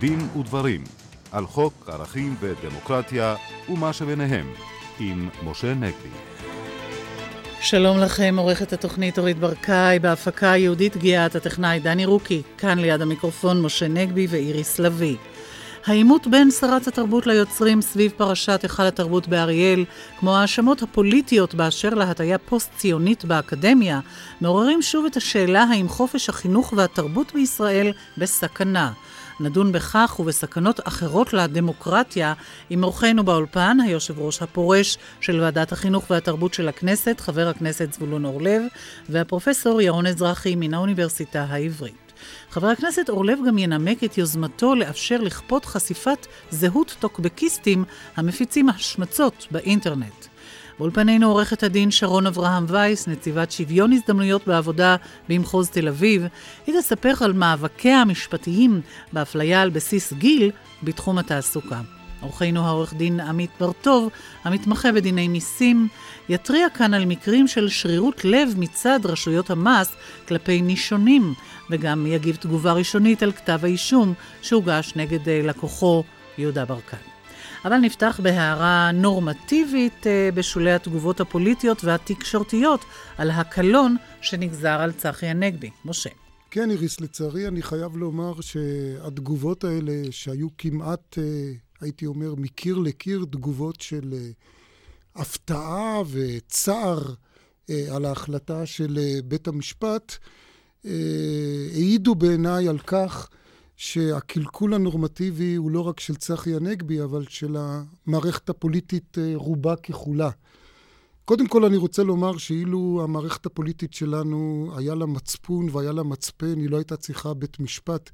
דין ודברים על חוק ערכים ודמוקרטיה ומה שביניהם עם משה נגבי. שלום לכם, עורכת התוכנית אורית ברקאי, בהפקה יהודית גיאת, הטכנאי דני רוקי, כאן ליד המיקרופון משה נגבי ואיריס לביא. העימות בין שרת התרבות ליוצרים סביב פרשת היכל התרבות באריאל, כמו ההאשמות הפוליטיות באשר להטיה פוסט-ציונית באקדמיה, מעוררים שוב את השאלה האם חופש החינוך והתרבות בישראל בסכנה. נדון בכך ובסכנות אחרות לדמוקרטיה עם אורחנו באולפן, היושב ראש הפורש של ועדת החינוך והתרבות של הכנסת, חבר הכנסת זבולון אורלב, והפרופסור ירון אזרחי מן האוניברסיטה העברית. חבר הכנסת אורלב גם ינמק את יוזמתו לאפשר לכפות חשיפת זהות טוקבקיסטים המפיצים השמצות באינטרנט. באולפנינו עורכת הדין שרון אברהם וייס, נציבת שוויון הזדמנויות בעבודה במחוז תל אביב. היא תספר על מאבקיה המשפטיים באפליה על בסיס גיל בתחום התעסוקה. עורכנו העורך דין עמית בר-טוב, המתמחה בדיני מיסים, יתריע כאן על מקרים של שרירות לב מצד רשויות המס כלפי נישונים, וגם יגיב תגובה ראשונית על כתב האישום שהוגש נגד אה, לקוחו יהודה ברקן. אבל נפתח בהערה נורמטיבית אה, בשולי התגובות הפוליטיות והתקשורתיות על הקלון שנגזר על צחי הנגבי. משה. כן, איריס, לצערי אני חייב לומר שהתגובות האלה שהיו כמעט, אה, הייתי אומר, מקיר לקיר, תגובות של אה, הפתעה וצער על ההחלטה של בית המשפט, העידו בעיניי על כך שהקלקול הנורמטיבי הוא לא רק של צחי הנגבי, אבל של המערכת הפוליטית אה, רובה ככולה. קודם כל אני רוצה לומר שאילו המערכת הפוליטית שלנו היה לה מצפון והיה לה מצפן, היא לא הייתה צריכה בית משפט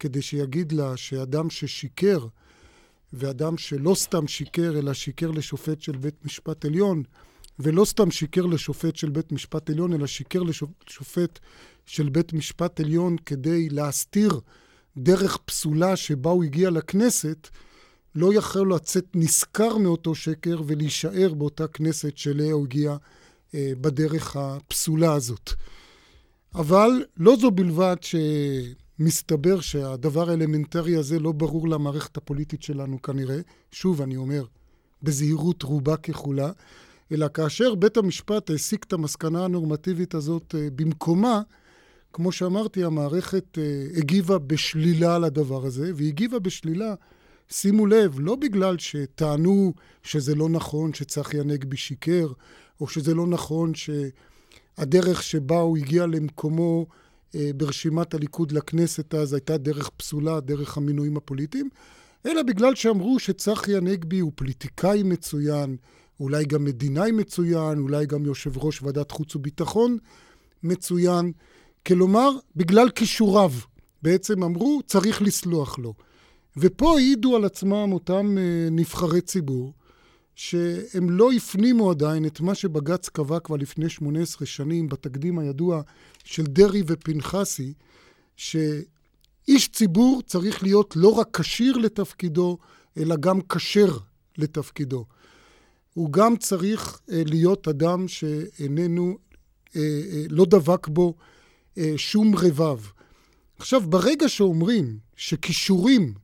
כדי שיגיד לה שאדם ששיקר, ואדם שלא סתם שיקר, אלא שיקר לשופט של בית משפט עליון, ולא סתם שיקר לשופט של בית משפט עליון, אלא שיקר לשופט של בית משפט עליון כדי להסתיר דרך פסולה שבה הוא הגיע לכנסת, לא יכול לצאת נשכר מאותו שקר ולהישאר באותה כנסת שאליה הוא הגיע אה, בדרך הפסולה הזאת. אבל לא זו בלבד שמסתבר שהדבר האלמנטרי הזה לא ברור למערכת הפוליטית שלנו כנראה, שוב אני אומר, בזהירות רובה ככולה, אלא כאשר בית המשפט העסיק את המסקנה הנורמטיבית הזאת אה, במקומה, כמו שאמרתי, המערכת uh, הגיבה בשלילה לדבר הזה, והיא הגיבה בשלילה, שימו לב, לא בגלל שטענו שזה לא נכון שצחי הנגבי שיקר, או שזה לא נכון שהדרך שבה הוא הגיע למקומו uh, ברשימת הליכוד לכנסת אז הייתה דרך פסולה, דרך המינויים הפוליטיים, אלא בגלל שאמרו שצחי הנגבי הוא פוליטיקאי מצוין, אולי גם מדינאי מצוין, אולי גם יושב ראש ועדת חוץ וביטחון מצוין. כלומר, בגלל כישוריו. בעצם אמרו, צריך לסלוח לו. ופה העידו על עצמם אותם אה, נבחרי ציבור, שהם לא הפנימו עדיין את מה שבג"ץ קבע כבר לפני 18 שנים בתקדים הידוע של דרעי ופנחסי, שאיש ציבור צריך להיות לא רק כשיר לתפקידו, אלא גם כשר לתפקידו. הוא גם צריך אה, להיות אדם שאיננו, אה, לא דבק בו אה, שום רבב. עכשיו, ברגע שאומרים שכישורים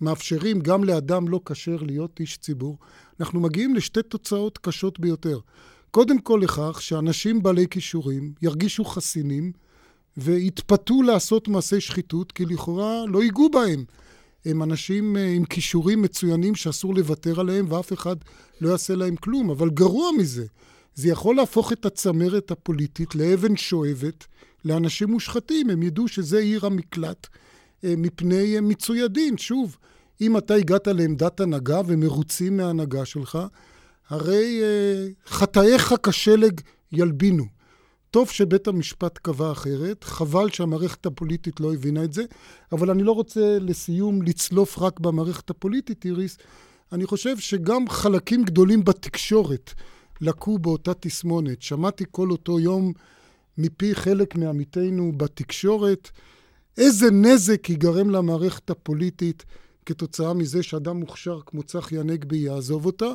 מאפשרים גם לאדם לא כשר להיות איש ציבור, אנחנו מגיעים לשתי תוצאות קשות ביותר. קודם כל לכך שאנשים בעלי כישורים ירגישו חסינים ויתפתו לעשות מעשי שחיתות, כי לכאורה לא ייגעו בהם. הם אנשים אה, עם כישורים מצוינים שאסור לוותר עליהם ואף אחד לא יעשה להם כלום. אבל גרוע מזה, זה יכול להפוך את הצמרת הפוליטית לאבן שואבת לאנשים מושחתים, הם ידעו שזה עיר המקלט אה, מפני מיצוי הדין. שוב, אם אתה הגעת לעמדת הנהגה ומרוצים מההנהגה שלך, הרי אה, חטאיך כשלג ילבינו. טוב שבית המשפט קבע אחרת, חבל שהמערכת הפוליטית לא הבינה את זה, אבל אני לא רוצה לסיום לצלוף רק במערכת הפוליטית, איריס. אני חושב שגם חלקים גדולים בתקשורת לקו באותה תסמונת. שמעתי כל אותו יום מפי חלק מעמיתינו בתקשורת, איזה נזק ייגרם למערכת הפוליטית כתוצאה מזה שאדם מוכשר כמו צחי הנגבי יעזוב אותה.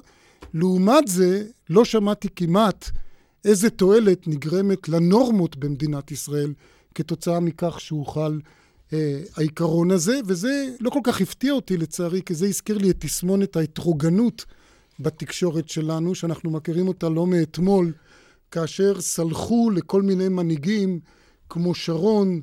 לעומת זה, לא שמעתי כמעט איזה תועלת נגרמת לנורמות במדינת ישראל כתוצאה מכך שאוכל העיקרון הזה, וזה לא כל כך הפתיע אותי לצערי, כי זה הזכיר לי את תסמונת ההטרוגנות בתקשורת שלנו, שאנחנו מכירים אותה לא מאתמול, כאשר סלחו לכל מיני מנהיגים כמו שרון,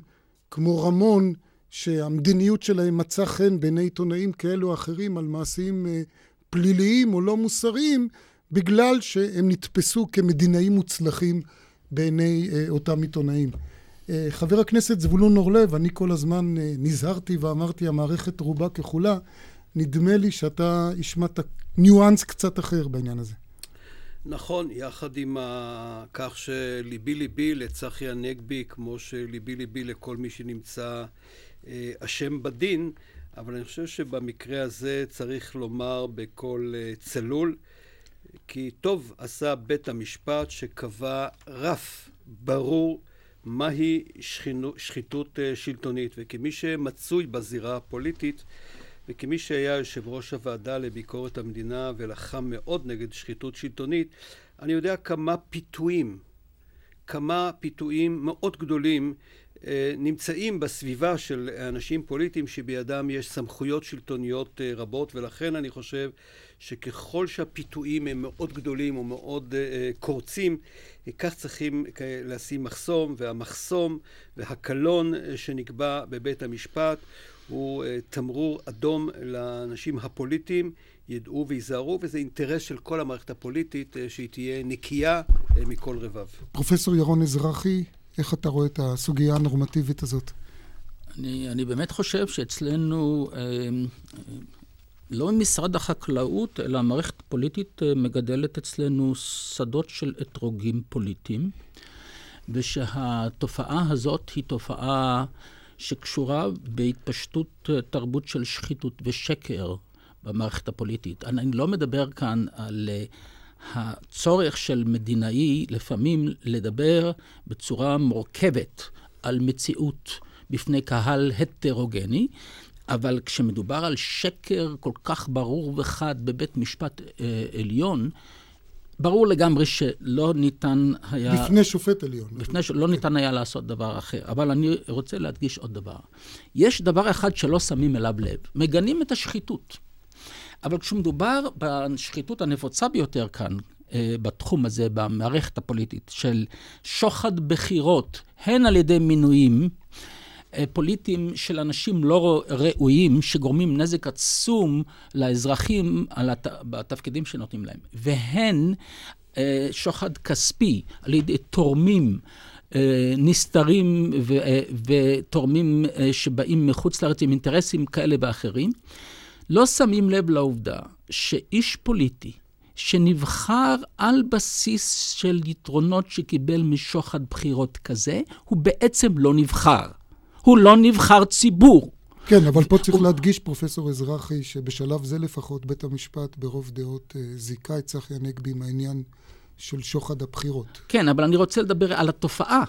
כמו רמון, שהמדיניות שלהם מצאה חן בעיני עיתונאים כאלו או אחרים על מעשים אה, פליליים או לא מוסריים, בגלל שהם נתפסו כמדינאים מוצלחים בעיני אה, אותם עיתונאים. אה, חבר הכנסת זבולון אורלב, אני כל הזמן נזהרתי ואמרתי המערכת רובה ככולה, נדמה לי שאתה השמעת ניואנס קצת אחר בעניין הזה. נכון, יחד עם כך שליבי ליבי לצחי הנגבי, כמו שליבי ליבי לכל מי שנמצא אה, אשם בדין, אבל אני חושב שבמקרה הזה צריך לומר בקול אה, צלול, כי טוב עשה בית המשפט שקבע רף ברור מהי שחיתות אה, שלטונית, וכמי שמצוי בזירה הפוליטית, וכמי שהיה יושב ראש הוועדה לביקורת המדינה ולחם מאוד נגד שחיתות שלטונית, אני יודע כמה פיתויים, כמה פיתויים מאוד גדולים אה, נמצאים בסביבה של אנשים פוליטיים שבידם יש סמכויות שלטוניות אה, רבות ולכן אני חושב שככל שהפיתויים הם מאוד גדולים או מאוד אה, קורצים כך צריכים לשים מחסום והמחסום והקלון שנקבע בבית המשפט הוא תמרור אדום לאנשים הפוליטיים ידעו וייזהרו וזה אינטרס של כל המערכת הפוליטית שהיא תהיה נקייה מכל רבב. פרופסור ירון אזרחי איך אתה רואה את הסוגיה הנורמטיבית הזאת? אני, אני באמת חושב שאצלנו, אה, אה, לא משרד החקלאות, אלא המערכת הפוליטית אה, מגדלת אצלנו שדות של אתרוגים פוליטיים, ושהתופעה הזאת היא תופעה שקשורה בהתפשטות תרבות של שחיתות ושקר במערכת הפוליטית. אני לא מדבר כאן על... הצורך של מדינאי לפעמים לדבר בצורה מורכבת על מציאות בפני קהל הטרוגני, אבל כשמדובר על שקר כל כך ברור וחד בבית משפט אה, עליון, ברור לגמרי שלא ניתן היה... בפני שופט עליון. בפני ש... לא ניתן היה לעשות דבר אחר. אבל אני רוצה להדגיש עוד דבר. יש דבר אחד שלא שמים אליו לב. מגנים את השחיתות. אבל כשמדובר בשחיתות הנפוצה ביותר כאן, אה, בתחום הזה, במערכת הפוליטית, של שוחד בחירות, הן על ידי מינויים פוליטיים של אנשים לא ראויים, שגורמים נזק עצום לאזרחים הת... בתפקידים שנותנים להם, והן אה, שוחד כספי על ידי תורמים. נסתרים ו- ותורמים שבאים מחוץ לארץ עם אינטרסים כאלה ואחרים. לא שמים לב לעובדה שאיש פוליטי שנבחר על בסיס של יתרונות שקיבל משוחד בחירות כזה, הוא בעצם לא נבחר. הוא לא נבחר ציבור. כן, אבל פה צריך. להדגיש, פרופסור אזרחי, שבשלב זה לפחות בית המשפט ברוב דעות אה, זיכה את צחי הנגבי מהעניין של שוחד הבחירות. כן, אבל אני רוצה לדבר על התופעה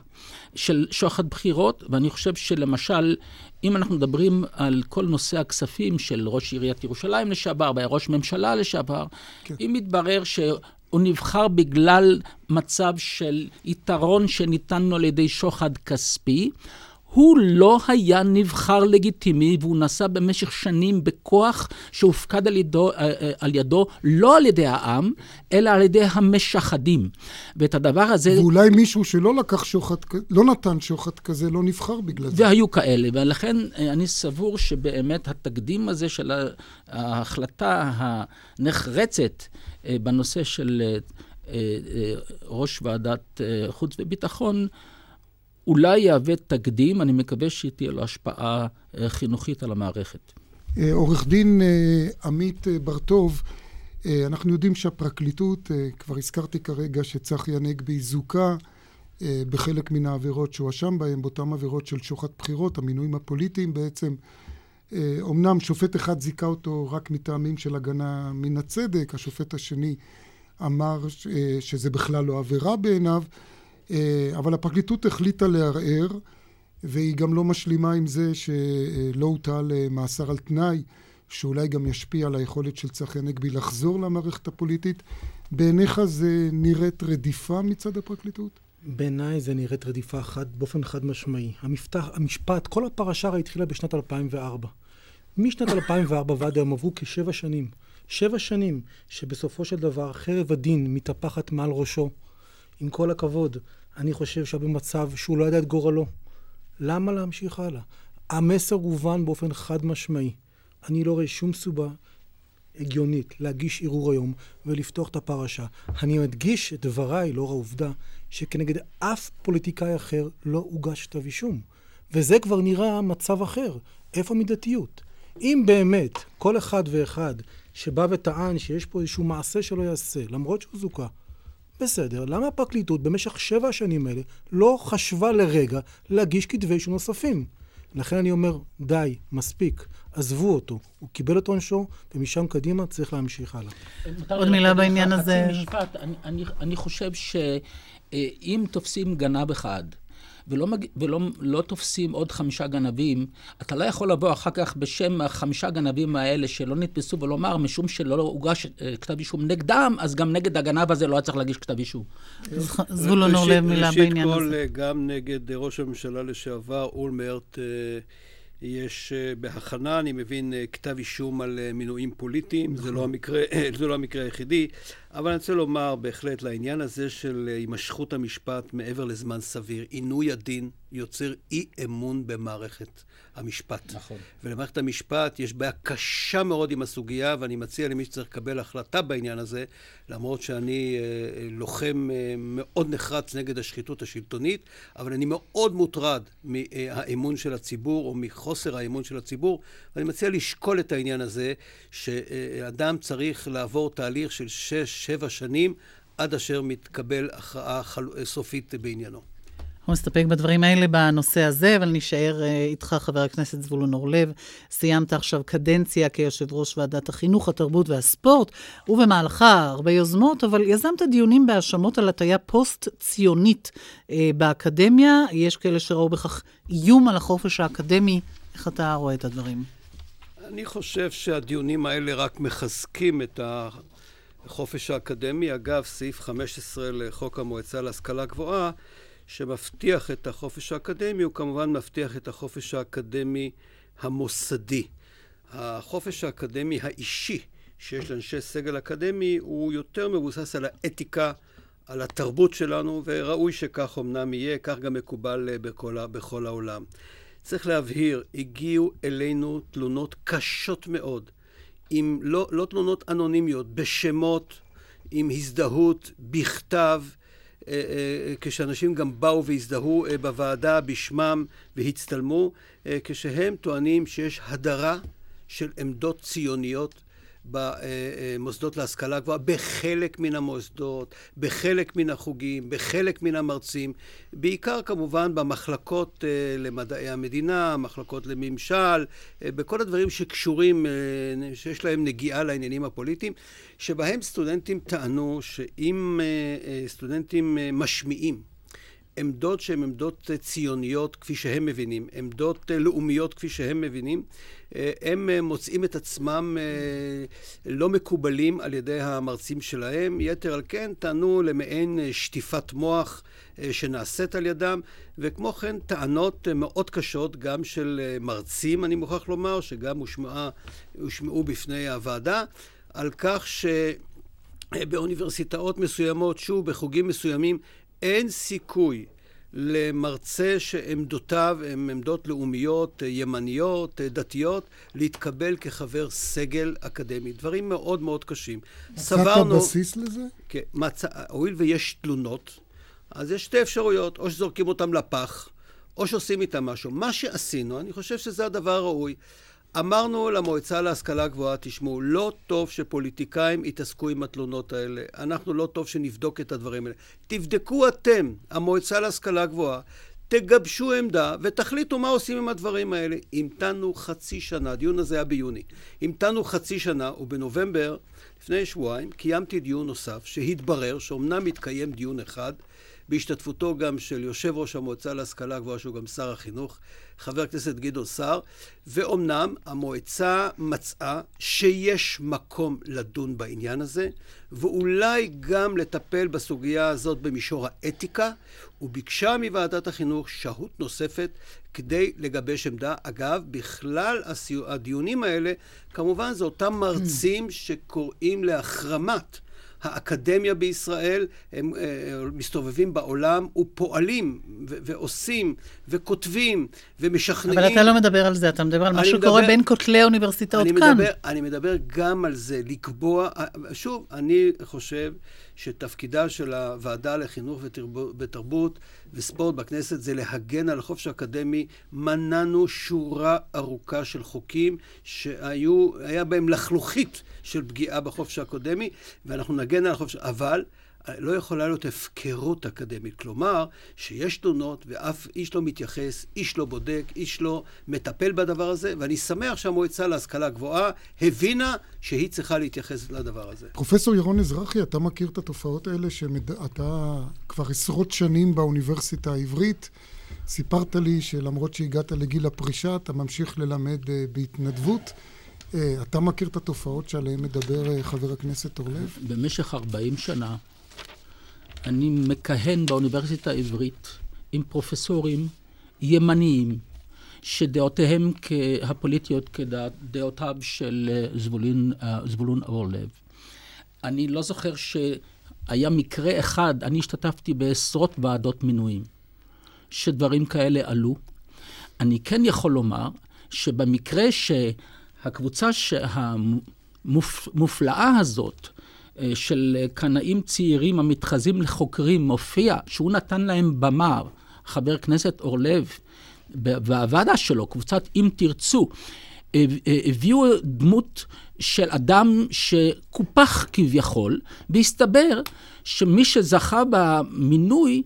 של שוחד בחירות, ואני חושב שלמשל, אם אנחנו מדברים על כל נושא הכספים של ראש עיריית ירושלים לשעבר, וראש ממשלה לשעבר, כן. אם מתברר ש... הוא נבחר בגלל מצב של יתרון שניתן לו על ידי שוחד כספי, הוא לא היה נבחר לגיטימי, והוא נסע במשך שנים בכוח שהופקד על ידו, אה, אה, על ידו לא על ידי העם, אלא על ידי המשחדים. ואת הדבר הזה... ואולי מישהו שלא לקח שוחד, לא נתן שוחד כזה, לא נבחר בגלל זה. והיו כאלה, ולכן אה, אני סבור שבאמת התקדים הזה של ההחלטה הנחרצת בנושא של ראש ועדת חוץ וביטחון, אולי יהווה תקדים, אני מקווה שתהיה לו השפעה אה, חינוכית על המערכת. אה, עורך דין אה, עמית בר-טוב, אנחנו יודעים שהפרקליטות, כבר הזכרתי כרגע שצחי הנגבי זוכה בחלק מן העבירות שהואשם בהן, באותן עבירות של שוחד בחירות, המינויים הפוליטיים בעצם. אמנם שופט אחד זיכה אותו רק מטעמים של הגנה מן הצדק, השופט השני אמר שזה בכלל לא עבירה בעיניו. אה, אבל הפרקליטות החליטה לערער, והיא גם לא משלימה עם זה שלא הוטל אה, מאסר על תנאי, שאולי גם ישפיע על היכולת של צחי הנגבי לחזור למערכת הפוליטית. בעיניך זה נראית רדיפה מצד הפרקליטות? בעיניי זה נראית רדיפה חד, באופן חד משמעי. המפתח, המשפט, כל הפרשה הרי התחילה בשנת 2004. משנת 2004 ועד היום עברו כשבע שנים. שבע שנים שבסופו של דבר חרב הדין מתהפכת מעל ראשו. עם כל הכבוד, אני חושב שהוא במצב שהוא לא ידע את גורלו. למה להמשיך הלאה? המסר הובן באופן חד משמעי. אני לא רואה שום סיבה הגיונית להגיש ערעור היום ולפתוח את הפרשה. אני מדגיש את דבריי לאור העובדה שכנגד אף פוליטיקאי אחר לא הוגש כתב אישום. וזה כבר נראה מצב אחר. איפה מידתיות? אם באמת כל אחד ואחד שבא וטען שיש פה איזשהו מעשה שלא יעשה, למרות שהוא זוכה, בסדר, למה הפרקליטות במשך שבע השנים האלה לא חשבה לרגע להגיש כתבי אישום נוספים? לכן אני אומר, די, מספיק, עזבו אותו. הוא קיבל את עונשו, ומשם קדימה צריך להמשיך הלאה. עוד מילה בעניין הזה. משפט, אני, אני, אני חושב שאם תופסים גנב אחד, ולא, מג... ולא לא תופסים עוד חמישה גנבים, אתה לא יכול לבוא אחר כך בשם החמישה גנבים האלה שלא נתפסו ולומר, משום שלא הוגש אה, כתב אישום נגדם, אז גם נגד הגנב הזה לא היה צריך להגיש כתב אישום. זבולון אורלב מילה בעניין הזה. ראשית כל, גם נגד ראש הממשלה לשעבר, אולמרט, אה, יש אה, בהכנה, אני מבין, כתב אישום על מינויים פוליטיים, זה לא זה לא המקרה היחידי, אבל אני רוצה לומר בהחלט לעניין הזה של הימשכות המשפט מעבר לזמן סביר, עינוי הדין יוצר אי אמון במערכת המשפט. נכון. ולמערכת המשפט יש בעיה קשה מאוד עם הסוגיה, ואני מציע למי שצריך לקבל החלטה בעניין הזה, למרות שאני אה, לוחם אה, מאוד נחרץ נגד השחיתות השלטונית, אבל אני מאוד מוטרד מהאמון של הציבור, או מחוסר האמון של הציבור, ואני מציע לשקול את העניין הזה, שאדם צריך לעבור תהליך של שש, שבע שנים, עד אשר מתקבל הכרעה סופית בעניינו. אנחנו נסתפק בדברים האלה בנושא הזה, אבל נשאר uh, איתך, חבר הכנסת זבולון אורלב. סיימת עכשיו קדנציה כיושב ראש ועדת החינוך, התרבות והספורט, ובמהלכה הרבה יוזמות, אבל יזמת דיונים בהאשמות על הטיה פוסט-ציונית uh, באקדמיה. יש כאלה שראו בכך איום על החופש האקדמי. איך אתה רואה את הדברים? אני חושב שהדיונים האלה רק מחזקים את החופש האקדמי. אגב, סעיף 15 לחוק המועצה להשכלה גבוהה, שמבטיח את החופש האקדמי, הוא כמובן מבטיח את החופש האקדמי המוסדי. החופש האקדמי האישי שיש לאנשי סגל אקדמי הוא יותר מבוסס על האתיקה, על התרבות שלנו, וראוי שכך אמנם יהיה, כך גם מקובל אה, בכל, בכל העולם. צריך להבהיר, הגיעו אלינו תלונות קשות מאוד, עם לא, לא תלונות אנונימיות, בשמות, עם הזדהות, בכתב, אה, אה, כשאנשים גם באו והזדהו אה, בוועדה בשמם והצטלמו, כשהם טוענים שיש הדרה של עמדות ציוניות במוסדות להשכלה גבוהה, בחלק מן המוסדות, בחלק מן החוגים, בחלק מן המרצים, בעיקר כמובן במחלקות למדעי המדינה, מחלקות לממשל, בכל הדברים שקשורים, שיש להם נגיעה לעניינים הפוליטיים. שבהם סטודנטים טענו שאם אה, אה, סטודנטים אה, משמיעים עמדות שהן עמדות ציוניות כפי שהם מבינים, עמדות לאומיות כפי שהם מבינים, הם מוצאים את עצמם לא מקובלים על ידי המרצים שלהם. יתר על כן טענו למעין שטיפת מוח שנעשית על ידם, וכמו כן טענות מאוד קשות גם של מרצים, אני מוכרח לומר, שגם הושמעה, הושמעו בפני הוועדה. על כך שבאוניברסיטאות מסוימות, שוב, בחוגים מסוימים, אין סיכוי למרצה שעמדותיו הן עמדות לאומיות, ימניות, דתיות, להתקבל כחבר סגל אקדמי. דברים מאוד מאוד קשים. מצאת בסיס לזה? כן, מצ... הואיל ויש תלונות, אז יש שתי אפשרויות, או שזורקים אותם לפח, או שעושים איתם משהו. מה שעשינו, אני חושב שזה הדבר הראוי. אמרנו למועצה להשכלה גבוהה, תשמעו, לא טוב שפוליטיקאים יתעסקו עם התלונות האלה. אנחנו לא טוב שנבדוק את הדברים האלה. תבדקו אתם, המועצה להשכלה גבוהה, תגבשו עמדה ותחליטו מה עושים עם הדברים האלה. המתנו חצי שנה, הדיון הזה היה ביוני. המתנו חצי שנה, ובנובמבר, לפני שבועיים, קיימתי דיון נוסף, שהתברר שאומנם התקיים דיון אחד, בהשתתפותו גם של יושב ראש המועצה להשכלה גבוהה, שהוא גם שר החינוך, חבר הכנסת גדעון סער, ואומנם המועצה מצאה שיש מקום לדון בעניין הזה, ואולי גם לטפל בסוגיה הזאת במישור האתיקה, וביקשה מוועדת החינוך שהות נוספת כדי לגבש עמדה. אגב, בכלל הדיונים האלה, כמובן זה אותם מרצים שקוראים להחרמת האקדמיה בישראל, הם אה, מסתובבים בעולם ופועלים ועושים וכותבים ומשכנעים. אבל אתה לא מדבר על זה, אתה מדבר על מה שקורה בין כותלי האוניברסיטאות כאן. מדבר, אני מדבר גם על זה, לקבוע, שוב, אני חושב שתפקידה של הוועדה לחינוך ותרבות וספורט בכנסת זה להגן על החופש האקדמי. מנענו שורה ארוכה של חוקים שהיה בהם לחלוכית של פגיעה בחופש האקדמי, ואנחנו נגן על החופש, אבל לא יכולה להיות הפקרות אקדמית. כלומר, שיש תלונות ואף איש לא מתייחס, איש לא בודק, איש לא מטפל בדבר הזה, ואני שמח שהמועצה להשכלה גבוהה הבינה שהיא צריכה להתייחס לדבר הזה. פרופסור ירון אזרחי, אתה מכיר את התופעות האלה שאתה כבר עשרות שנים באוניברסיטה העברית. סיפרת לי שלמרות שהגעת לגיל הפרישה, אתה ממשיך ללמד אה, בהתנדבות. אה, אתה מכיר את התופעות שעליהן מדבר אה, חבר הכנסת אורלב? במשך 40 שנה אני מכהן באוניברסיטה העברית עם פרופסורים ימניים, שדעותיהם הפוליטיות כדעותיו של אה, זבולין, אה, זבולון אורלב. אני לא זוכר שהיה מקרה אחד, אני השתתפתי בעשרות ועדות מינויים, שדברים כאלה עלו. אני כן יכול לומר שבמקרה שהקבוצה המופלאה הזאת, של קנאים צעירים המתחזים לחוקרים מופיע, שהוא נתן להם במה, חבר כנסת אורלב, והוועדה שלו, קבוצת אם תרצו, אה, הביאו דמות של אדם שקופח כביכול, והסתבר שמי שזכה במינוי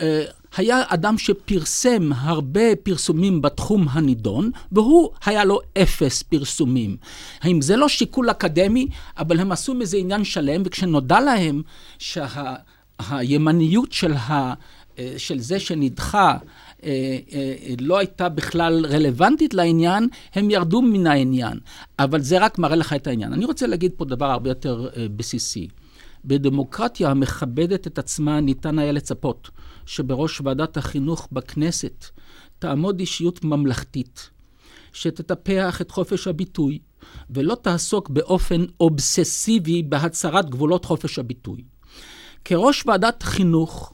אה, היה אדם שפרסם הרבה פרסומים בתחום הנידון, והוא היה לו אפס פרסומים. האם זה לא שיקול אקדמי, אבל הם עשו מזה עניין שלם, וכשנודע להם שהימניות שה, של, ה, אה, של זה שנדחה אה, לא הייתה בכלל רלוונטית לעניין, הם ירדו מן העניין. אבל זה רק מראה לך את העניין. אני רוצה להגיד פה דבר הרבה יותר בסיסי. בדמוקרטיה המכבדת את עצמה ניתן היה לצפות שבראש ועדת החינוך בכנסת תעמוד אישיות ממלכתית, שתטפח את חופש הביטוי, ולא תעסוק באופן אובססיבי בהצהרת גבולות חופש הביטוי. כראש ועדת חינוך,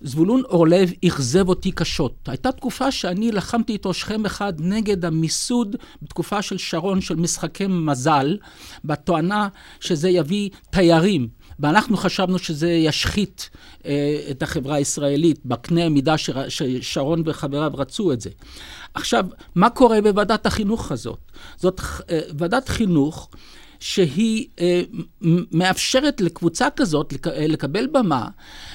זבולון אורלב אכזב אותי קשות. הייתה תקופה שאני לחמתי איתו שכם אחד נגד המיסוד בתקופה של שרון של משחקי מזל, בתואנה שזה יביא תיירים ואנחנו חשבנו שזה ישחית אה, את החברה הישראלית, בקנה המידה ששרון וחבריו רצו את זה. עכשיו, מה קורה בוועדת החינוך הזאת? זאת אה, ועדת חינוך שהיא אה, מאפשרת לקבוצה כזאת לק, אה, לקבל במה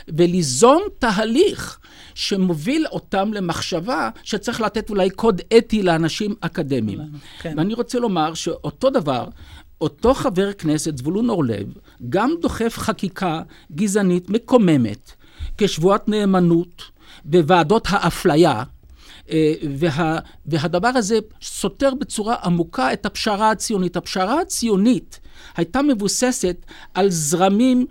וליזום תהליך שמוביל אותם למחשבה שצריך לתת אולי קוד אתי לאנשים אקדמיים. כן. ואני רוצה לומר שאותו דבר אותו חבר כנסת, זבולון אורלב, גם דוחף חקיקה גזענית מקוממת כשבועת נאמנות בוועדות האפליה, אה, וה, והדבר הזה סותר בצורה עמוקה את הפשרה הציונית. הפשרה הציונית הייתה מבוססת על זרמים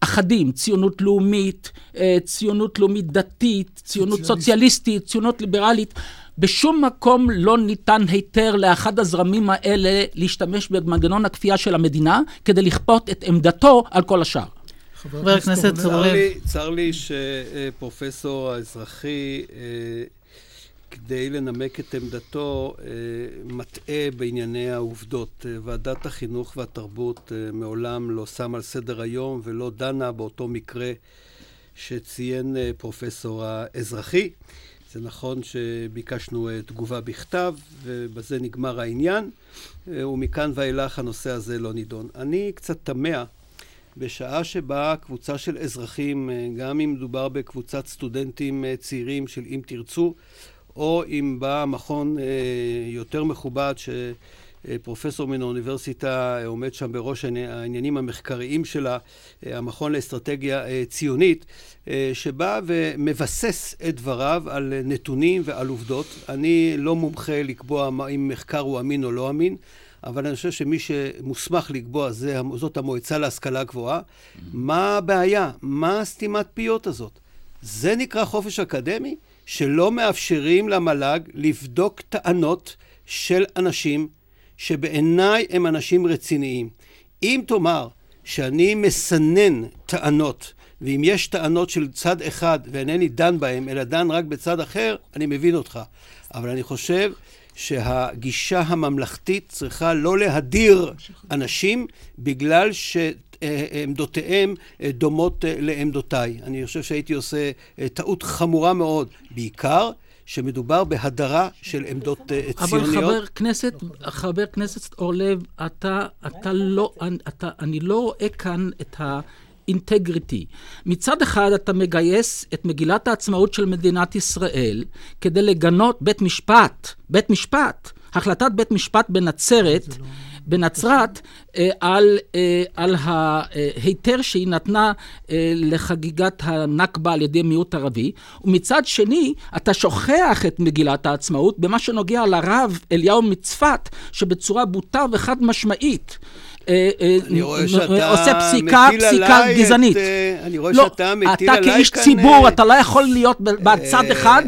אחדים, ציונות לאומית, אה, ציונות לאומית דתית, ציונות סוציאליסטית, ציונות ליברלית. בשום מקום לא ניתן היתר לאחד הזרמים האלה להשתמש במנגנון הכפייה של המדינה כדי לכפות את עמדתו על כל השאר. חבר הכנסת צורלב. צר לי שפרופסור האזרחי, אה, כדי לנמק את עמדתו, אה, מטעה בענייני העובדות. אה, ועדת החינוך והתרבות מעולם לא שמה על סדר היום ולא דנה באותו מקרה שציין פרופסור האזרחי. זה נכון שביקשנו אה, תגובה בכתב, ובזה נגמר העניין, אה, ומכאן ואילך הנושא הזה לא נידון. אני קצת תמה, בשעה שבה קבוצה של אזרחים, אה, גם אם מדובר בקבוצת סטודנטים צעירים של אם תרצו, או אם בא מכון יותר מכובד ש... פרופסור מן האוניברסיטה, עומד שם בראש העניינים המחקריים שלה, המכון לאסטרטגיה ציונית, שבא ומבסס את דבריו על נתונים ועל עובדות. אני לא מומחה לקבוע אם מחקר הוא אמין או לא אמין. אבל אני חושב שמי שמוסמך לקבוע זה, זאת המועצה להשכלה גבוהה. מה הבעיה? מה הסתימת פיות הזאת? זה נקרא חופש אקדמי? שלא מאפשרים למל"ג לבדוק טענות של אנשים שבעיניי הם אנשים רציניים. אם תאמר שאני מסנן טענות, ואם יש טענות של צד אחד ואינני דן בהן, אלא דן רק בצד אחר, אני מבין אותך. אבל אני חושב שהגישה הממלכתית צריכה לא להדיר אנשים בגלל שעמדותיהם דומות לעמדותיי. אני חושב שהייתי עושה טעות חמורה מאוד, בעיקר שמדובר בהדרה של עמדות ציוניות. אבל חבר כנסת, חבר כנסת אורלב, אתה, אתה לא, אתה, אני לא רואה כאן את ה... אינטגריטי. מצד אחד אתה מגייס את מגילת העצמאות של מדינת ישראל כדי לגנות בית משפט, בית משפט, החלטת בית משפט בנצרת, בנצרת, אה, על, אה, על ההיתר שהיא נתנה אה, לחגיגת הנכבה על ידי מיעוט ערבי, ומצד שני, אתה שוכח את מגילת העצמאות במה שנוגע לרב אליהו מצפת, שבצורה בוטה וחד משמעית עושה פסיקה, פסיקה גזענית. אה, אני רואה שאתה מטיל עליי כאן... אתה כאיש ציבור, אתה לא יכול להיות בצד אחד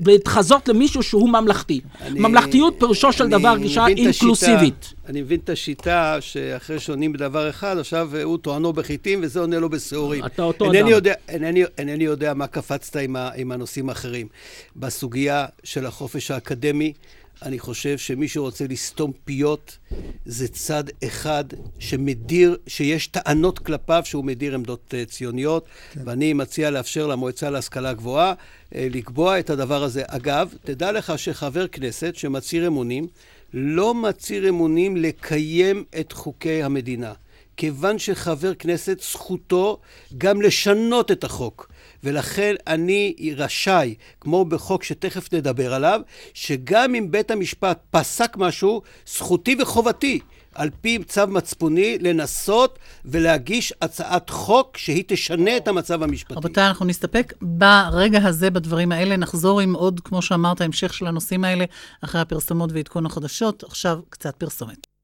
ולהתחזות למישהו שהוא ממלכתי. ממלכתיות פירושו של דבר גישה אינקלוסיבית. אני מבין את השיטה שאחרי שעונים בדבר אחד, עכשיו הוא טוענו בחיטים וזה עונה לו בשעורים. אתה אותו אדם. אינני יודע מה קפצת עם הנושאים האחרים. בסוגיה של החופש האקדמי, אני חושב שמי שרוצה לסתום פיות זה צד אחד שמדיר, שיש טענות כלפיו שהוא מדיר עמדות uh, ציוניות, כן. ואני מציע לאפשר למועצה להשכלה גבוהה uh, לקבוע את הדבר הזה. אגב, תדע לך שחבר כנסת שמצהיר אמונים, לא מצהיר אמונים לקיים את חוקי המדינה. כיוון שחבר כנסת זכותו גם לשנות את החוק. ולכן אני רשאי, כמו בחוק שתכף נדבר עליו, שגם אם בית המשפט פסק משהו, זכותי וחובתי על פי צו מצפוני, לנסות ולהגיש הצעת חוק שהיא תשנה את המצב המשפטי. רבותיי, אנחנו נסתפק ברגע הזה, בדברים האלה. נחזור עם עוד, כמו שאמרת, המשך של הנושאים האלה, אחרי הפרסומות ועדכון החדשות. עכשיו, קצת פרסומת.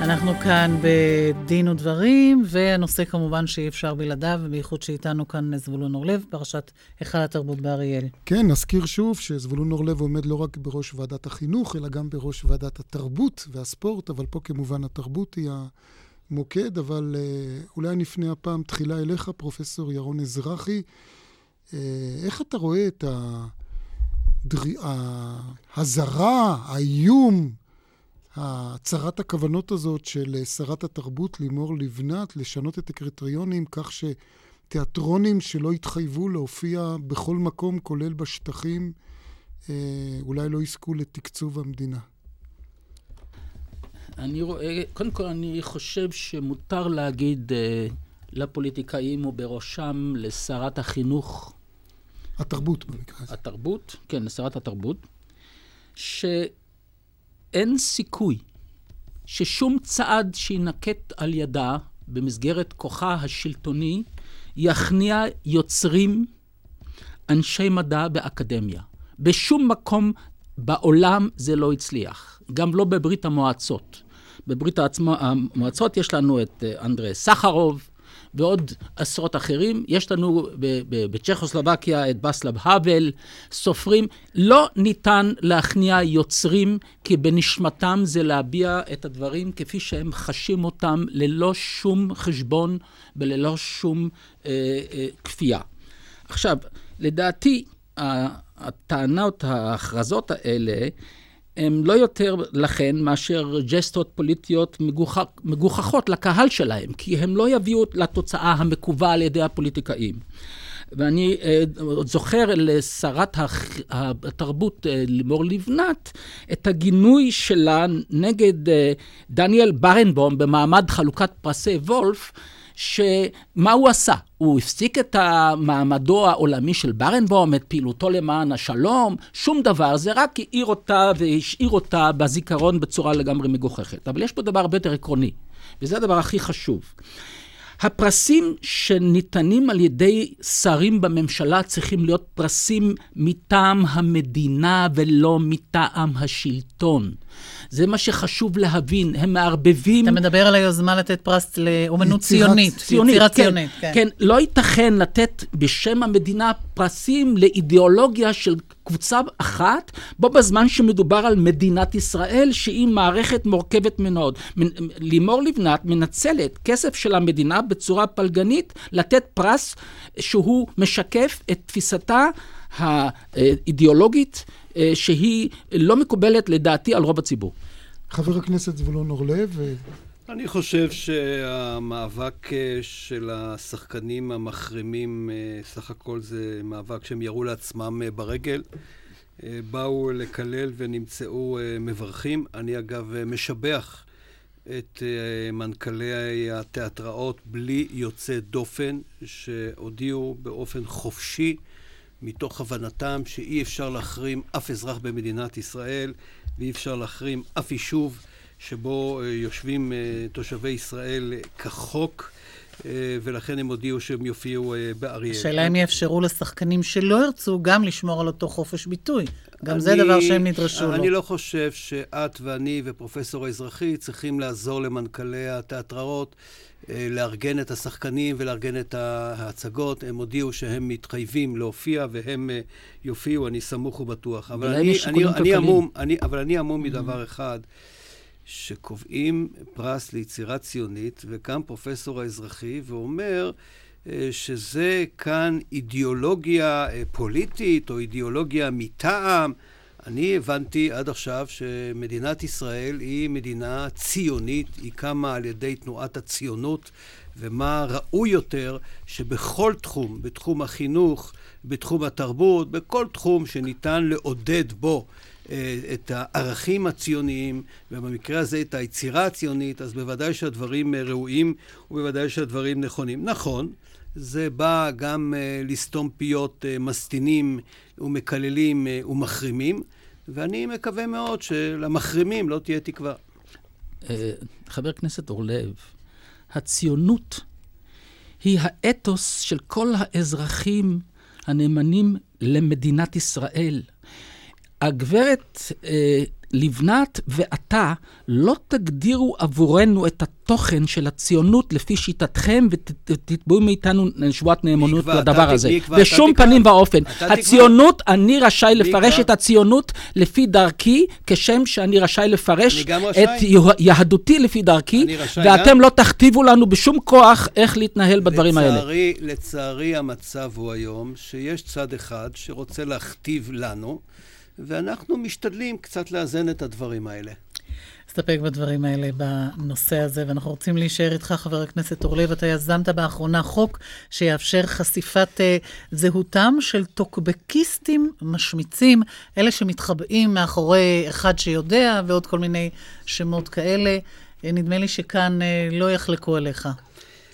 אנחנו כאן בדין ודברים, והנושא כמובן שאי אפשר בלעדיו, ובייחוד שאיתנו כאן זבולון אורלב, פרשת היכל התרבות באריאל. כן, נזכיר שוב שזבולון אורלב עומד לא רק בראש ועדת החינוך, אלא גם בראש ועדת התרבות והספורט, אבל פה כמובן התרבות היא המוקד, אבל אה, אולי נפנה הפעם תחילה אליך, פרופסור ירון אזרחי. אה, איך אתה רואה את האזהרה, האיום, הצהרת הכוונות הזאת של שרת התרבות לימור לבנת לשנות את הקריטריונים כך שתיאטרונים שלא התחייבו להופיע בכל מקום, כולל בשטחים, אה, אולי לא יזכו לתקצוב המדינה. אני רואה, קודם כל אני חושב שמותר להגיד uh, לפוליטיקאים ובראשם לשרת החינוך. התרבות במקרה הזה. התרבות, כן, לשרת התרבות, ש... אין סיכוי ששום צעד שיינקט על ידה במסגרת כוחה השלטוני יכניע יוצרים, אנשי מדע באקדמיה. בשום מקום בעולם זה לא הצליח, גם לא בברית המועצות. בברית המועצות יש לנו את אה, אנדרי סחרוב, ועוד עשרות אחרים. יש לנו בצ'כוסלובקיה את בסלב האבל, סופרים. לא ניתן להכניע יוצרים, כי בנשמתם זה להביע את הדברים כפי שהם חשים אותם, ללא שום חשבון וללא שום אה, אה, כפייה. עכשיו, לדעתי, הטענות, ההכרזות האלה, הם לא יותר לכן מאשר ג'סטות פוליטיות מגוח... מגוחכות לקהל שלהם, כי הם לא יביאו לתוצאה המקווה על ידי הפוליטיקאים. ואני עוד uh, זוכר לשרת התרבות uh, לימור לבנת את הגינוי שלה נגד uh, דניאל ברנבום במעמד חלוקת פרסי וולף, שמה הוא עשה? הוא הפסיק את מעמדו העולמי של ברנבום, את פעילותו למען השלום, שום דבר, זה רק העיר אותה והשאיר אותה בזיכרון בצורה לגמרי מגוחכת. אבל יש פה דבר הרבה יותר עקרוני, וזה הדבר הכי חשוב. הפרסים שניתנים על ידי שרים בממשלה צריכים להיות פרסים מטעם המדינה ולא מטעם השלטון. זה מה שחשוב להבין, הם מערבבים... אתה מדבר על היוזמה לתת פרס לאומנות ציונית. ציונית, יצירה כן, ציונית, כן. כן, לא ייתכן לתת בשם המדינה פרסים לאידיאולוגיה של קבוצה אחת, בו בזמן שמדובר על מדינת ישראל, שהיא מערכת מורכבת מאוד. לימור לבנת מנצלת כסף של המדינה בצורה פלגנית לתת פרס שהוא משקף את תפיסתה האידיאולוגית אה, שהיא לא מקובלת לדעתי על רוב הציבור. חבר הכנסת זבולון אורלב. אני חושב שהמאבק אה, של השחקנים המחרימים, אה, סך הכל זה מאבק שהם ירו לעצמם ברגל. באו לקלל ונמצאו מברכים. אני אגב משבח את מנכ"לי התיאטראות בלי יוצא דופן, שהודיעו באופן חופשי מתוך הבנתם שאי אפשר להחרים אף אזרח במדינת ישראל ואי אפשר להחרים אף יישוב שבו אה, יושבים אה, תושבי ישראל כחוק. אה, ולכן הם הודיעו שהם יופיעו באריאל. השאלה אם יאפשרו לשחקנים שלא ירצו גם לשמור על אותו חופש ביטוי. גם אני, זה דבר שהם נדרשו אני לו. אני לא חושב שאת ואני ופרופסור האזרחי צריכים לעזור למנכ"לי התיאטראות לארגן את השחקנים ולארגן את ההצגות. הם הודיעו שהם מתחייבים להופיע והם אה, יופיעו, אני סמוך ובטוח. אבל אני, אני, אני, המום, אני, אבל אני המום מדבר אחד, שקובעים פרס ליצירה ציונית, וקם פרופסור האזרחי ואומר אה, שזה כאן אידיאולוגיה פוליטית או אידיאולוגיה מטעם. אני הבנתי עד עכשיו שמדינת ישראל היא מדינה ציונית, היא קמה על ידי תנועת הציונות, ומה ראוי יותר שבכל תחום, בתחום החינוך, בתחום התרבות, בכל תחום שניתן לעודד בו אה, את הערכים הציוניים, ובמקרה הזה את היצירה הציונית, אז בוודאי שהדברים אה, ראויים ובוודאי שהדברים נכונים. נכון, זה בא גם uh, לסתום פיות מסטינים ומקללים ומחרימים, ואני מקווה מאוד שלמחרימים לא תהיה תקווה. אה, חבר הכנסת אורלב, הציונות היא האתוס של כל האזרחים הנאמנים למדינת ישראל. הגברת אה, לבנת ואתה לא תגדירו עבורנו את התוכן של הציונות לפי שיטתכם ותתבעו מאיתנו נשואת נאמנות לדבר הזה. בשום פנים ואופן. הציונות, אני רשאי לפרש את הציונות לפי דרכי, כשם שאני רשאי לפרש את יהדותי לפי דרכי, ואתם לא תכתיבו לנו בשום כוח איך להתנהל בדברים האלה. לצערי המצב הוא היום שיש צד אחד שרוצה להכתיב לנו. ואנחנו משתדלים קצת לאזן את הדברים האלה. נסתפק בדברים האלה בנושא הזה, ואנחנו רוצים להישאר איתך, חבר הכנסת אורלב. אתה יזמת באחרונה חוק שיאפשר חשיפת uh, זהותם של טוקבקיסטים משמיצים, אלה שמתחבאים מאחורי אחד שיודע, ועוד כל מיני שמות כאלה. Uh, נדמה לי שכאן uh, לא יחלקו עליך.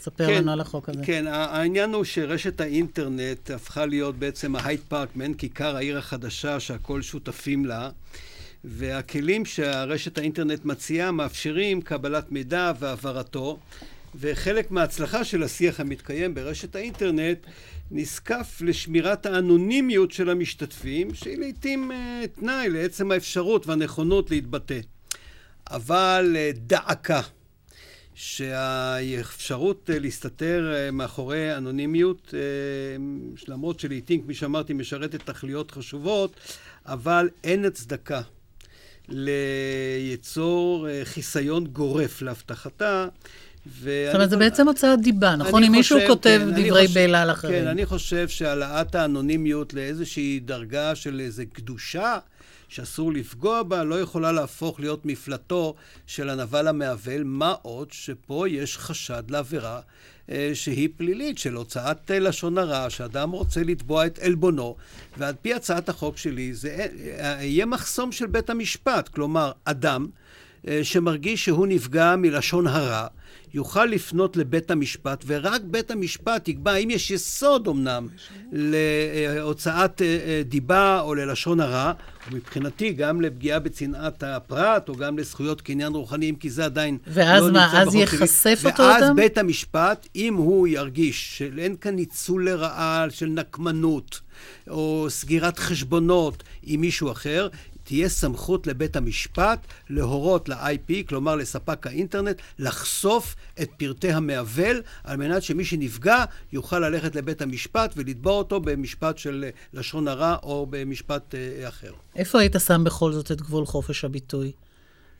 ספר כן, לנו על החוק הזה. כן, העניין הוא שרשת האינטרנט הפכה להיות בעצם ההייד פארק, מעין כיכר העיר החדשה שהכל שותפים לה. והכלים שהרשת האינטרנט מציעה מאפשרים קבלת מידע והעברתו, וחלק מההצלחה של השיח המתקיים ברשת האינטרנט נזקף לשמירת האנונימיות של המשתתפים, שהיא לעיתים uh, תנאי לעצם האפשרות והנכונות להתבטא. אבל uh, דעקה. שהאפשרות אה, להסתתר אה, מאחורי אנונימיות, אה, למרות שלעיתים, כפי שאמרתי, משרתת תכליות חשובות, אבל אין הצדקה ליצור חיסיון גורף להבטחתה. זאת אומרת, זה בעצם הוצאת דיבה, נכון? אם מישהו כותב כן, דברי בלע על אחרים. כן, אני חושב שהעלאת האנונימיות לאיזושהי דרגה של איזו קדושה, שאסור לפגוע בה, לא יכולה להפוך להיות מפלטו של הנבל המעוול, מה עוד שפה יש חשד לעבירה אה, שהיא פלילית, של הוצאת אה, לשון הרע, שאדם רוצה לתבוע את עלבונו, ועל פי הצעת החוק שלי, זה אה, יהיה מחסום של בית המשפט. כלומר, אדם שמרגיש שהוא נפגע מלשון הרע, יוכל לפנות לבית המשפט, ורק בית המשפט יקבע אם יש יסוד אמנם להוצאת דיבה או ללשון הרע, ומבחינתי גם לפגיעה בצנעת הפרט, או גם לזכויות קניין רוחניים, כי זה עדיין ואז לא מה, נמצא אז בחוק ייחשף שלי. אותו ואז אדם? בית המשפט, אם הוא ירגיש שאין כאן ניצול לרעה של נקמנות, או סגירת חשבונות עם מישהו אחר, תהיה סמכות לבית המשפט להורות ל-IP, כלומר לספק האינטרנט, לחשוף את פרטי המעוול, על מנת שמי שנפגע יוכל ללכת לבית המשפט ולתבוע אותו במשפט של אה, לשון הרע או במשפט אה, אחר. איפה היית שם בכל זאת את גבול חופש הביטוי?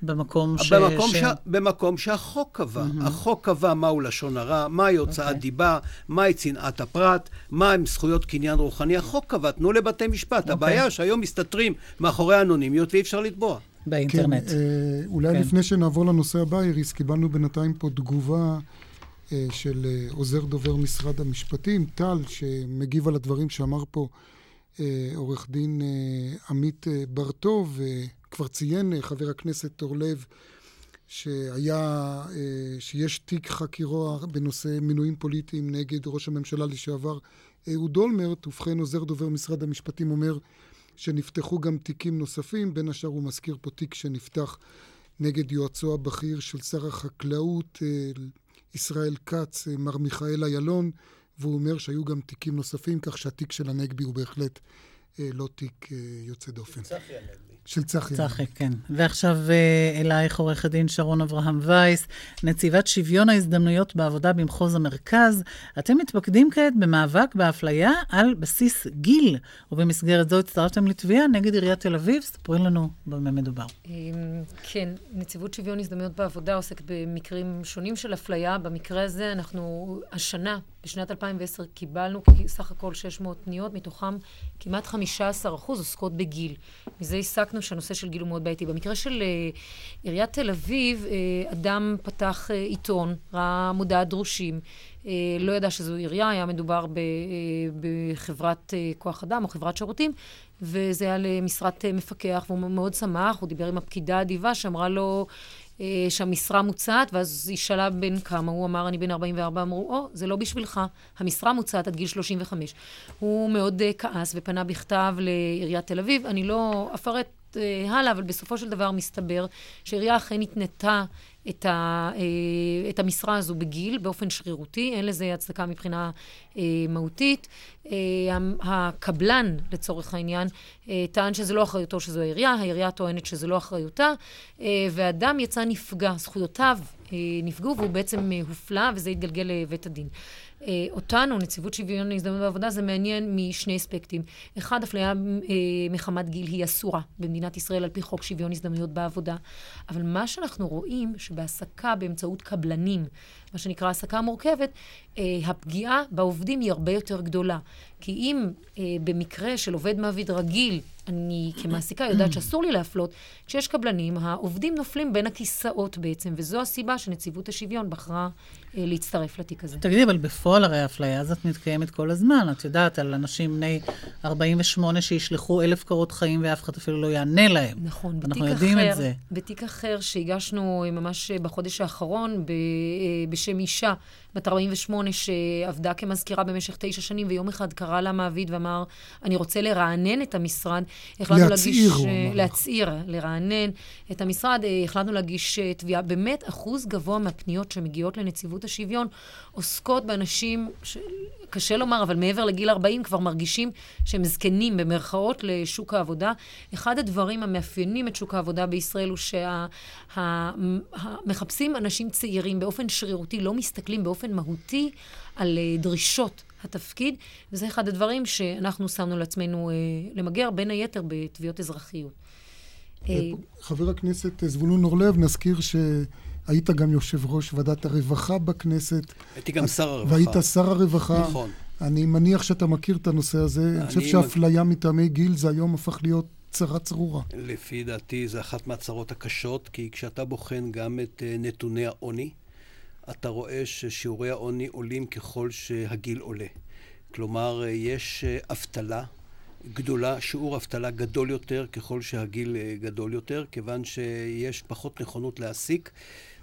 במקום ש... במקום, ש... ש... במקום שהחוק קבע. Mm-hmm. החוק קבע מהו לשון הרע, מהי הוצאת okay. אוקיי. דיבה, מהי צנעת הפרט, מהם זכויות קניין רוחני. החוק קבע, תנו לבתי משפט. Okay. אוקיי. הבעיה שהיום מסתתרים מאחורי האנונימיות ואי אפשר לתבוע. באינטרנט. כן, אה, אולי כן. לפני שנעבור לנושא הבא, איריס, קיבלנו בינתיים פה תגובה אה, של אה, עוזר דובר משרד המשפטים, טל, שמגיב על הדברים שאמר פה אה, עורך דין אה, עמית אה, בר-טוב, אה, כבר ציין אה, חבר הכנסת אורלב שהיה, אה, שיש תיק חקירה בנושא מינויים פוליטיים נגד ראש הממשלה לשעבר אהוד אולמרט, ובכן עוזר דובר משרד המשפטים אומר שנפתחו גם תיקים נוספים, בין השאר הוא מזכיר פה תיק שנפתח נגד יועצו הבכיר של שר החקלאות אה, ישראל כץ, אה, מר מיכאל איילון, והוא אומר שהיו גם תיקים נוספים, כך שהתיק של הנגבי הוא בהחלט אה, לא תיק אה, יוצא דופן. צחי הנגבי. של צחי. צחי, כן. ועכשיו אה, אלייך עורך הדין שרון אברהם וייס, נציבת שוויון ההזדמנויות בעבודה במחוז המרכז. אתם מתמקדים כעת במאבק באפליה על בסיס גיל, ובמסגרת זו הצטרפתם לתביעה נגד עיריית תל אביב. ספרי לנו במה מדובר. אמ, כן, נציבות שוויון הזדמנויות בעבודה עוסקת במקרים שונים של אפליה. במקרה הזה אנחנו השנה, בשנת 2010, קיבלנו סך הכל 600 פניות, מתוכם כמעט 15 אחוז עוסקות בגיל. מזה הסקנו שהנושא של גיל הוא מאוד בעייתי. במקרה של uh, עיריית תל אביב, uh, אדם פתח uh, עיתון, ראה מודעת דרושים, לא ידע שזו עירייה, היה מדובר בחברת כוח אדם או חברת שירותים, וזה היה למשרת מפקח, והוא מאוד שמח, הוא דיבר עם הפקידה האדיבה שאמרה לו... אה, שהמשרה מוצעת, ואז היא שאלה בן כמה, הוא אמר, אני בן 44, אמרו, או, זה לא בשבילך, המשרה מוצעת עד גיל 35. הוא מאוד uh, כעס ופנה בכתב לעיריית תל אביב. אני לא אפרט uh, הלאה, אבל בסופו של דבר מסתבר שהעירייה אכן התנתה את, ה, uh, את המשרה הזו בגיל, באופן שרירותי, אין לזה הצדקה מבחינה uh, מהותית. Uh, הקבלן, לצורך העניין, uh, טען שזה לא אחריותו שזו העירייה, העירייה טוענת שזה לא אחריותה, uh, ואדם יצא נפגע, זכויותיו uh, נפגעו, והוא בעצם uh, הופלא, וזה התגלגל לבית הדין. Uh, אותנו, נציבות שוויון הזדמנות בעבודה, זה מעניין משני אספקטים. אחד, אפליה uh, מחמת גיל היא אסורה במדינת ישראל על פי חוק שוויון הזדמנויות בעבודה. אבל מה שאנחנו רואים, שבהעסקה באמצעות קבלנים, מה שנקרא העסקה מורכבת, הפגיעה בעובדים היא הרבה יותר גדולה. כי אם uh, במקרה של עובד מעביד רגיל, אני כמעסיקה יודעת שאסור לי להפלות, כשיש קבלנים, העובדים נופלים בין הכיסאות בעצם, וזו הסיבה שנציבות השוויון בחרה אה, להצטרף לתיק הזה. תגידי, אבל בפועל הרי האפליה הזאת מתקיימת כל הזמן. את יודעת, על אנשים בני 48 שישלחו אלף קורות חיים ואף אחד אפילו לא יענה להם. נכון, בתיק אנחנו אחר, יודעים את זה. בתיק אחר שהגשנו ממש בחודש האחרון, אה, בשם אישה בת 48 שעבדה כמזכירה במשך תשע שנים, ויום אחד קרא לה מעביד ואמר, אני רוצה לרענן את המשרד. החלטנו להצעיר, להגיש, הוא אה, אמר. להצעיר, לרענן את המשרד. אה, החלטנו להגיש אה, תביעה. באמת, אחוז גבוה מהפניות שמגיעות לנציבות השוויון עוסקות באנשים, ש... קשה לומר, אבל מעבר לגיל 40 כבר מרגישים שהם זקנים במרכאות לשוק העבודה. אחד הדברים המאפיינים את שוק העבודה בישראל הוא שמחפשים אנשים צעירים באופן שרירותי, לא מסתכלים באופן מהותי על אה, דרישות התפקיד, וזה אחד הדברים שאנחנו שמנו לעצמנו אה, למגר, בין היתר בתביעות אזרחיות. אה, חבר הכנסת זבולון אורלב, נזכיר שהיית גם יושב ראש ועדת הרווחה בכנסת. הייתי גם שר הרווחה. והיית שר הרווחה. נכון. אני מניח שאתה מכיר את הנושא הזה. אני חושב שאפליה מטעמי גיל זה היום הפך להיות צרה צרורה. לפי דעתי זו אחת מהצרות הקשות, כי כשאתה בוחן גם את אה, נתוני העוני, אתה רואה ששיעורי העוני עולים ככל שהגיל עולה. כלומר, אה, יש אה, אבטלה גדולה, שיעור אבטלה גדול יותר ככל שהגיל אה, גדול יותר, כיוון שיש פחות נכונות להעסיק.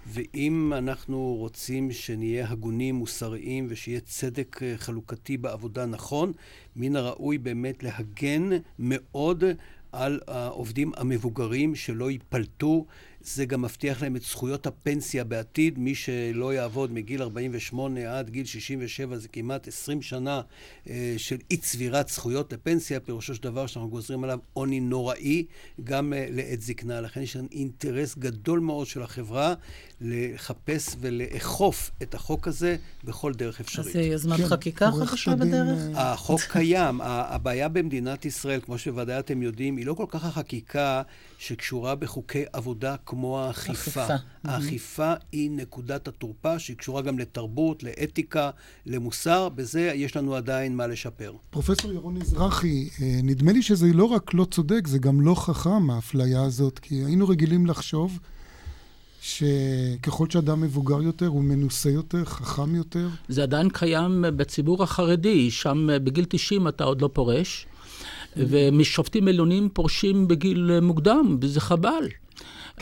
ואם אנחנו רוצים שנהיה הגונים, מוסריים ושיהיה צדק אה, חלוקתי בעבודה נכון, מן הראוי באמת להגן מאוד על העובדים המבוגרים שלא ייפלטו זה גם מבטיח להם את זכויות הפנסיה בעתיד. מי שלא יעבוד מגיל 48 עד גיל 67 זה כמעט 20 שנה אה, של אי צבירת זכויות לפנסיה, פירושו של דבר שאנחנו גוזרים עליו עוני נוראי גם אה, לעת זקנה. לכן יש לנו אינטרס גדול מאוד של החברה לחפש ולאכוף את החוק הזה בכל דרך אפשרית. אז זה יוזמת כן, חקיקה חדשה בדרך? אה, החוק קיים. הבעיה במדינת ישראל, כמו שוודאי אתם יודעים, היא לא כל כך החקיקה שקשורה בחוקי עבודה כמו האכיפה. האכיפה היא נקודת התורפה שהיא קשורה גם לתרבות, לאתיקה, למוסר. בזה יש לנו עדיין מה לשפר. פרופסור ירון מזרחי, אה, נדמה לי שזה לא רק לא צודק, זה גם לא חכם, האפליה הזאת, כי היינו רגילים לחשוב שככל שאדם מבוגר יותר, הוא מנוסה יותר, חכם יותר. זה עדיין קיים בציבור החרדי, שם בגיל 90 אתה עוד לא פורש. ומשופטים עליונים פורשים בגיל מוקדם, וזה חבל.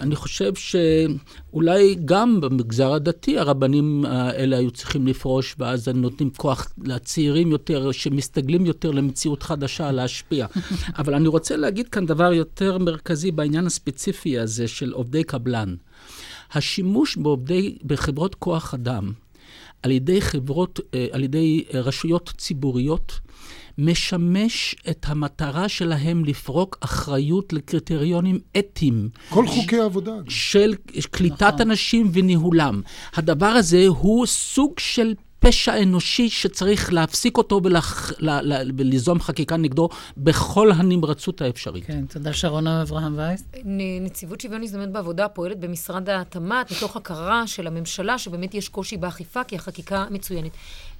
אני חושב שאולי גם במגזר הדתי הרבנים האלה היו צריכים לפרוש, ואז נותנים כוח לצעירים יותר, שמסתגלים יותר למציאות חדשה, להשפיע. אבל אני רוצה להגיד כאן דבר יותר מרכזי בעניין הספציפי הזה של עובדי קבלן. השימוש בעובדי, בחברות כוח אדם על ידי חברות, אה, על ידי רשויות ציבוריות, משמש את המטרה שלהם לפרוק אחריות לקריטריונים אתיים. כל חוקי העבודה. של קליטת נכון. אנשים וניהולם. הדבר הזה הוא סוג של פשע אנושי שצריך להפסיק אותו ולח... וליזום חקיקה נגדו בכל הנמרצות האפשרית. כן, תודה שרונה אברהם וייס. נציבות שוויון הזדמנות בעבודה פועלת במשרד התמ"ת מתוך הכרה של הממשלה שבאמת יש קושי באכיפה כי החקיקה מצוינת.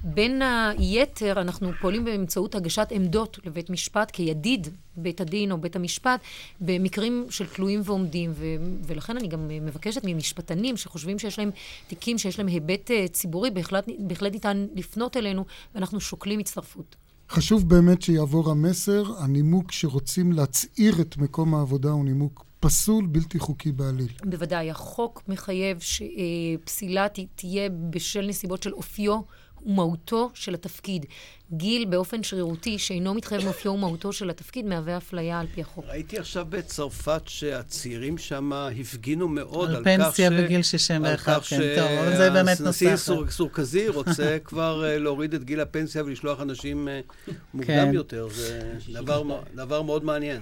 בין היתר, אנחנו פועלים באמצעות הגשת עמדות לבית משפט כידיד בית הדין או בית המשפט במקרים של תלויים ועומדים. ו- ולכן אני גם מבקשת ממשפטנים שחושבים שיש להם תיקים שיש להם היבט uh, ציבורי, בהחלט, בהחלט ניתן לפנות אלינו, ואנחנו שוקלים הצטרפות. חשוב באמת שיעבור המסר, הנימוק שרוצים להצעיר את מקום העבודה הוא נימוק פסול, בלתי חוקי בעליל. בוודאי, החוק מחייב שפסילה תהיה בשל נסיבות של אופיו ומהותו של התפקיד. גיל באופן שרירותי שאינו מתחייב מאופיו ומהותו של התפקיד מהווה אפליה על פי החוק. ראיתי עכשיו בצרפת שהצעירים שם הפגינו מאוד על, על כך ש... על פנסיה בגיל 61, כן, טוב, אבל זה באמת נושא אחר. הנשיא סורקזי רוצה כבר אה, להוריד את גיל הפנסיה ולשלוח אנשים אה, מוקדם כן. יותר. זה דבר, דבר מאוד מעניין.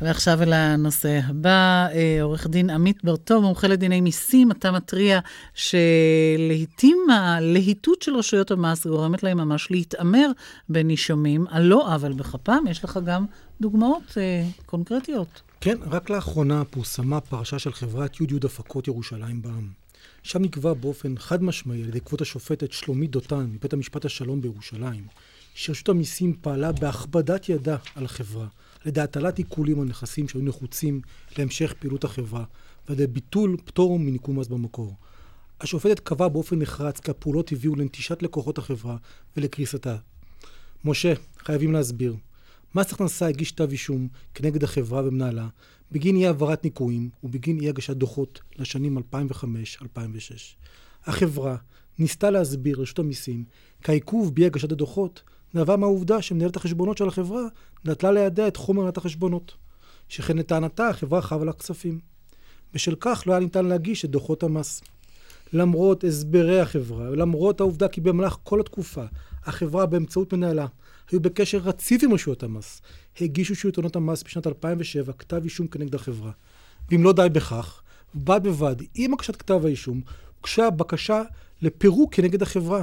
ועכשיו אל הנושא הבא, אה, עורך דין עמית ברטוב, מומחה לדיני מיסים, אתה מתריע שלעיתים הלהיטות של רשויות המס גורמת להם ממש להתעמר בנישומים, על לא עוול בכפם. יש לך גם דוגמאות אה, קונקרטיות. כן, רק לאחרונה פורסמה פרשה של חברת י' י' הפקות ירושלים בעם. שם נקבע באופן חד משמעי על ידי כבוד השופטת שלומית דותן מבית המשפט השלום בירושלים, שרשות המיסים פעלה בהכבדת ידה על החברה. על ידי הטלת עיקולים על נכסים שהיו נחוצים להמשך פעילות החברה, ועל ידי ביטול פטור מניקום מס במקור. השופטת קבעה באופן נחרץ כי הפעולות הביאו לנטישת לקוחות החברה ולקריסתה. משה, חייבים להסביר. מס הכנסה הגיש כתב אישום כנגד החברה ומנהלה בגין אי העברת ניכויים ובגין אי הגשת דוחות לשנים 2005-2006. החברה ניסתה להסביר לרשות המיסים כי העיכוב באי הגשת הדוחות נבע מהעובדה שמנהלת החשבונות של החברה נטלה לידיה את חומר מנהלת החשבונות, שכן לטענתה החברה חבה לה כספים. בשל כך לא היה ניתן להגיש את דוחות המס. למרות הסברי החברה, ולמרות העובדה כי במהלך כל התקופה החברה באמצעות מנהלה היו בקשר רציף עם רשויות המס, הגישו שלטונות המס בשנת 2007 כתב אישום כנגד החברה. ואם לא די בכך, בד בבד עם הגשת כתב האישום, הוגשה בקשה לפירוק כנגד החברה,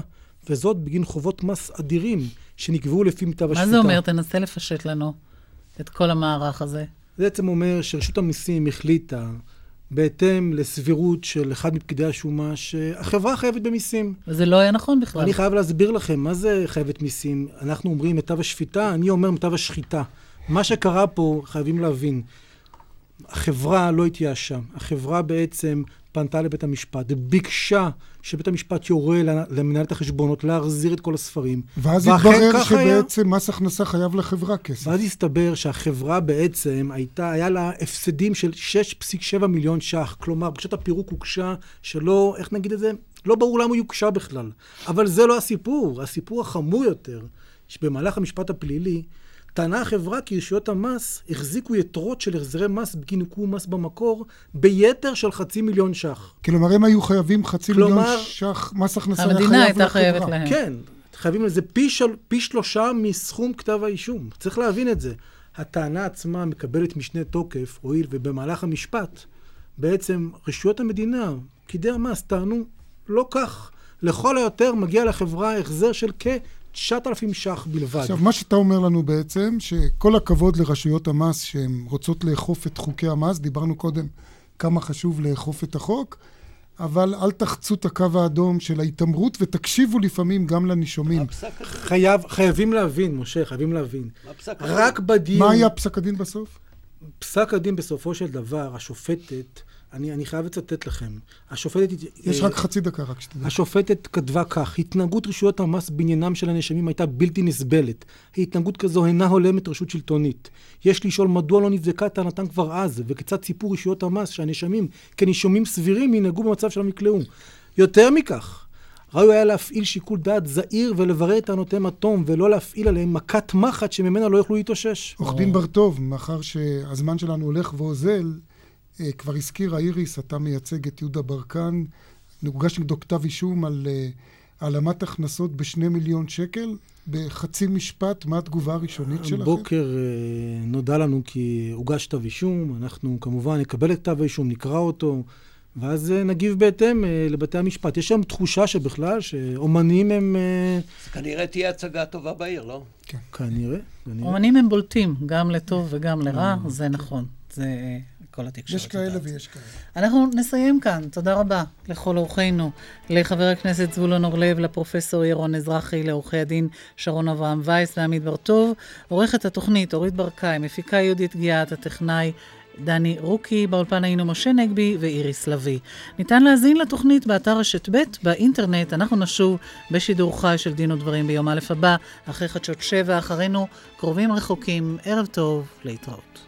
וזאת בגין חובות מס אדירים שנקבעו לפי מיטב השפיטה. מה זה אומר? תנסה לפשט לנו את כל המערך הזה. זה בעצם אומר שרשות המיסים החליטה, בהתאם לסבירות של אחד מפקידי השומה, שהחברה חייבת במיסים. וזה לא היה נכון בכלל. אני חייב להסביר לכם, מה זה חייבת מיסים? אנחנו אומרים מיטב השפיטה, אני אומר מיטב השחיטה. מה שקרה פה, חייבים להבין, החברה לא התייאשה. החברה בעצם פנתה לבית המשפט, ביקשה שבית המשפט יורה למנהלת החשבונות להחזיר את כל הספרים. ואז התברר שבעצם היה... מס הכנסה חייב לחברה כסף. ואז הסתבר שהחברה בעצם הייתה, היה לה הפסדים של 6.7 מיליון ש"ח. כלומר, בקשת הפירוק הוגשה שלא, איך נגיד את זה? לא ברור למה היא הוגשה בכלל. אבל זה לא הסיפור. הסיפור החמור יותר, שבמהלך המשפט הפלילי, טענה החברה כי רשויות המס החזיקו יתרות של החזרי מס בגין עיקור מס במקור ביתר של חצי מיליון ש"ח. כלומר, הם היו חייבים חצי כלומר, מיליון ש"ח, מס הכנסה המדינה הייתה חייבת להם. כן, חייבים לזה פי, של, פי שלושה מסכום כתב האישום. צריך להבין את זה. הטענה עצמה מקבלת משנה תוקף, הואיל ובמהלך המשפט, בעצם רשויות המדינה, פקידי המס, טענו לא כך. לכל היותר מגיע לחברה החזר של. 9,000 ש"ח בלבד. עכשיו, מה שאתה אומר לנו בעצם, שכל הכבוד לרשויות המס שהן רוצות לאכוף את חוקי המס, דיברנו קודם כמה חשוב לאכוף את החוק, אבל אל תחצו את הקו האדום של ההתעמרות ותקשיבו לפעמים גם לנישומים. חייב, חייבים להבין, משה, חייבים להבין. רק בדיון... מה היה פסק הדין בסוף? פסק הדין בסופו של דבר, השופטת... אני, אני חייב לצטט לכם. השופטת... יש אה, רק חצי דקה, רק שתדע. השופטת כתבה כך: התנהגות רשויות המס בעניינם של הנאשמים הייתה בלתי נסבלת. התנהגות כזו אינה הולמת רשות שלטונית. יש לשאול מדוע לא נבדקה טענתם כבר אז, וכיצד סיפור רשויות המס שהנאשמים כנישומים סבירים ינהגו במצב שלהם נקלעו. יותר מכך, ראוי היה להפעיל שיקול דעת זהיר ולברר את טענותיהם עד תום, ולא להפעיל עליהם מכת מחט שממנה לא יוכלו להתאושש. עורך דין בר-טוב, מאחר שהזמן שלנו הולך ואוזל, כבר הזכירה איריס, אתה מייצג את יהודה ברקן, הוגש נגדו כתב אישום על אה, העלמת הכנסות בשני מיליון שקל. בחצי משפט, מה התגובה הראשונית שלכם? בוקר אה, נודע לנו כי הוגש כתב אישום, אנחנו כמובן נקבל את כתב האישום, נקרא אותו, ואז נגיב בהתאם לבתי המשפט. יש שם תחושה שבכלל, שאומנים הם... אז כנראה תהיה הצגה טובה בעיר, לא? כן. כנראה. אומנים הם בולטים, גם לטוב וגם לרע, זה נכון. זה כל התקשורת. יש כאלה ויש כאלה. אנחנו נסיים כאן. תודה רבה לכל אורחינו, לחבר הכנסת זבולון אורלב, לפרופסור ירון אזרחי, לעורכי הדין שרון אברהם וייס ועמית בר-טוב, עורכת התוכנית אורית ברקאי, מפיקה יהודית גיאת, הטכנאי דני רוקי, באולפן היינו משה נגבי ואיריס לביא. ניתן להזין לתוכנית באתר רשת ב' באינטרנט. אנחנו נשוב בשידור חי של דין ודברים ביום א' הבא, אחרי חדשות שבע, אחרינו קרובים רחוקים. ערב טוב, להתראות.